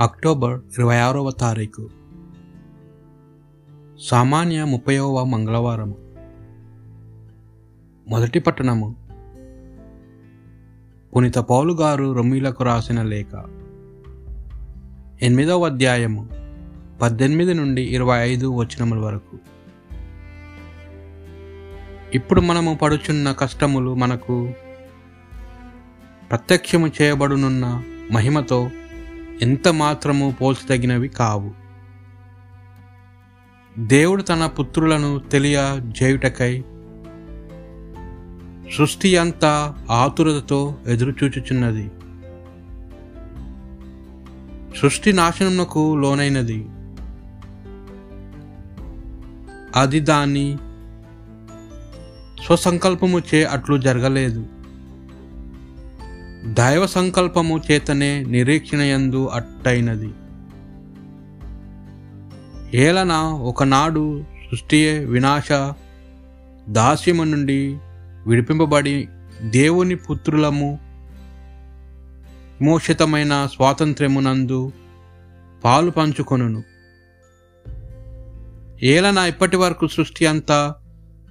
October ఇరవై ఆరవ తారీఖు. సామాన్య ముప్పైవ మంగళవారము. మొదటి పట్టణము. పునిత పౌలు గారు రొమ్మిలకు రాసిన లేఖ. ఎనిమిదవ అధ్యాయము పద్దెనిమిది నుండి ఇరవై ఐదు వచనముల వరకు. ఇప్పుడు మనము పడుచున్న కష్టములు మనకు ప్రత్యక్షము చేయబడునున్న మహిమతో ఎంత మాత్రము పోల్చదగినవి కావు. దేవుడు తన పుత్రులను తెలియజేయుటకై సృష్టి అంతా ఆతురతతో ఎదురుచూచుచున్నది. సృష్టి నాశనమునకు లోనైనది. అది దాన్ని స్వసంకల్పము చే అట్లు జరగలేదు. దైవ సంకల్పము చేతనే నిరీక్షణయందు అట్టైనది ఏలన ఒకనాడు సృష్టియే వినాశ దాస్యము నుండి విడిపింపబడి దేవుని పుత్రులము విమోషితమైన స్వాతంత్ర్యమునందు పాలు పంచుకొనును. ఏలన ఇప్పటి వరకు సృష్టి అంతా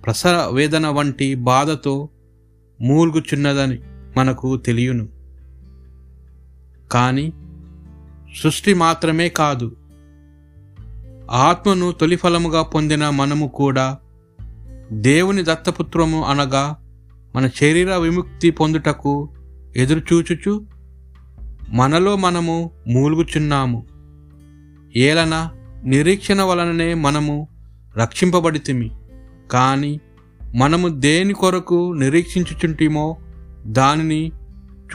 ప్రసర వేదన వంటి బాధతో మూల్గుచున్నదని. మనకు తెలియను. కానీ సృష్టి మాత్రమే కాదు ఆత్మను తొలిఫలముగా పొందిన మనము కూడా దేవుని దత్తపుత్రము అనగా మన శరీర విముక్తి పొందుటకు ఎదురుచూచుచు మనలో మనము మూలుగుచున్నాము. ఏలన నిరీక్షణ వలననే మనము రక్షింపబడితిమి. కానీ మనము దేని కొరకు నిరీక్షించుచుంటిమో దానిని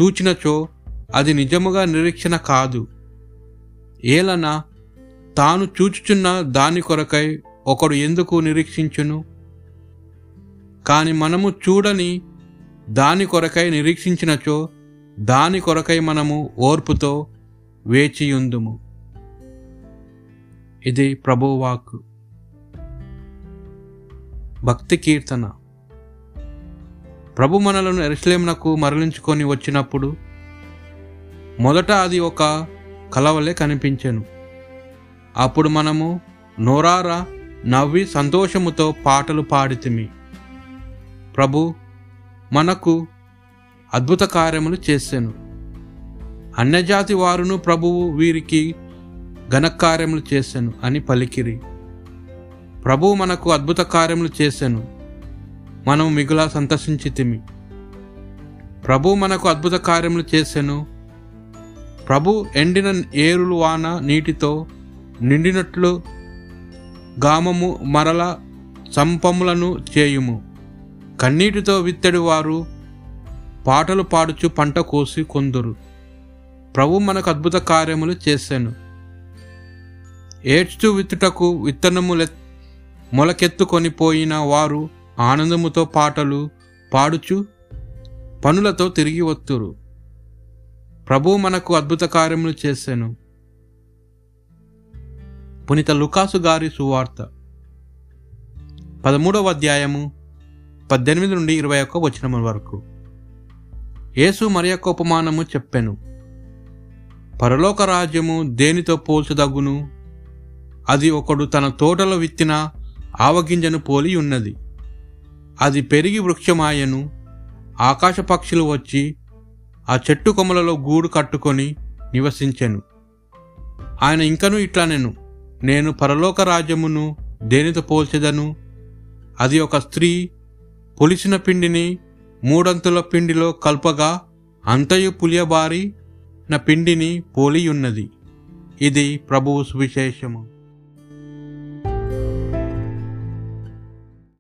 చూచినచో అది నిజముగా నిరీక్షణ కాదు. ఏలన తాను చూచుచున్న దాని కొరకై ఒకడు ఎందుకు నిరీక్షించును? కాని మనము చూడని దాని కొరకై నిరీక్షించినచో దాని కొరకై మనము ఓర్పుతో వేచియుందుము. ఇది ప్రభువాక్ భక్తి కీర్తన. ప్రభు మనలను ఎరుసలేమునకు మరలించుకొని వచ్చినప్పుడు మొదట అది ఒక కలవలే కనిపించెను. అప్పుడు మనము నోరారా నవ్వి సంతోషముతో పాటలు పాడితిమి. ప్రభు మనకు అద్భుత కార్యములు చేశాను అన్యజాతి వారును ప్రభువు వీరికి ఘనకార్యములు చేశాను అని పలికిరి. ప్రభువు మనకు అద్భుత కార్యములు చేశాను మనము మిగులా సంతసించితిమి ప్రభు మనకు అద్భుత కార్యములు చేసెను. ప్రభు ఎండిన ఏరులు వాన నీటితో నిండినట్లు గామము మరల సంపములను చేయుము. కన్నీటితో విత్తడి వారు పాటలు పాడుచు పంట కోసి కొందురు. ప్రభు మనకు అద్భుత కార్యములు చేశాను ఏడ్చుతూ విత్తుటకు విత్తనములె మొలకెత్తుకొని పోయిన వారు ఆనందముతో పాటలు పాడుచు పనులతో తిరిగి వత్తురు. ప్రభు మనకు అద్భుత కార్యములు చేశాను పునిత లుకాసు గారి సువార్త. పదమూడవ అధ్యాయము పద్దెనిమిది నుండి ఇరవై ఒక్క వచనముల వరకు. యేసు మరి యొక్క ఉపమానము చెప్పాను. పరలోక రాజ్యము దేనితో పోల్చదగును? అది ఒకడు తన తోటలో విత్తిన ఆవగింజను పోలి ఉన్నది. అది పెరిగి వృక్షమాయను. ఆకాశ పక్షులు వచ్చి ఆ చెట్టు కొమ్మలలో గూడు కట్టుకొని నివసించెను. ఆయన ఇంకను ఇట్లా నేను నేను పరలోక రాజ్యమును దేనితో పోల్చెదను? అది ఒక స్త్రీ పొలిసిన పిండిని మూడంతుల పిండిలో కల్పగా అంతయు పులియబారి నా పిండిని పోలియున్నది. ఇది ప్రభువు సువిశేషము.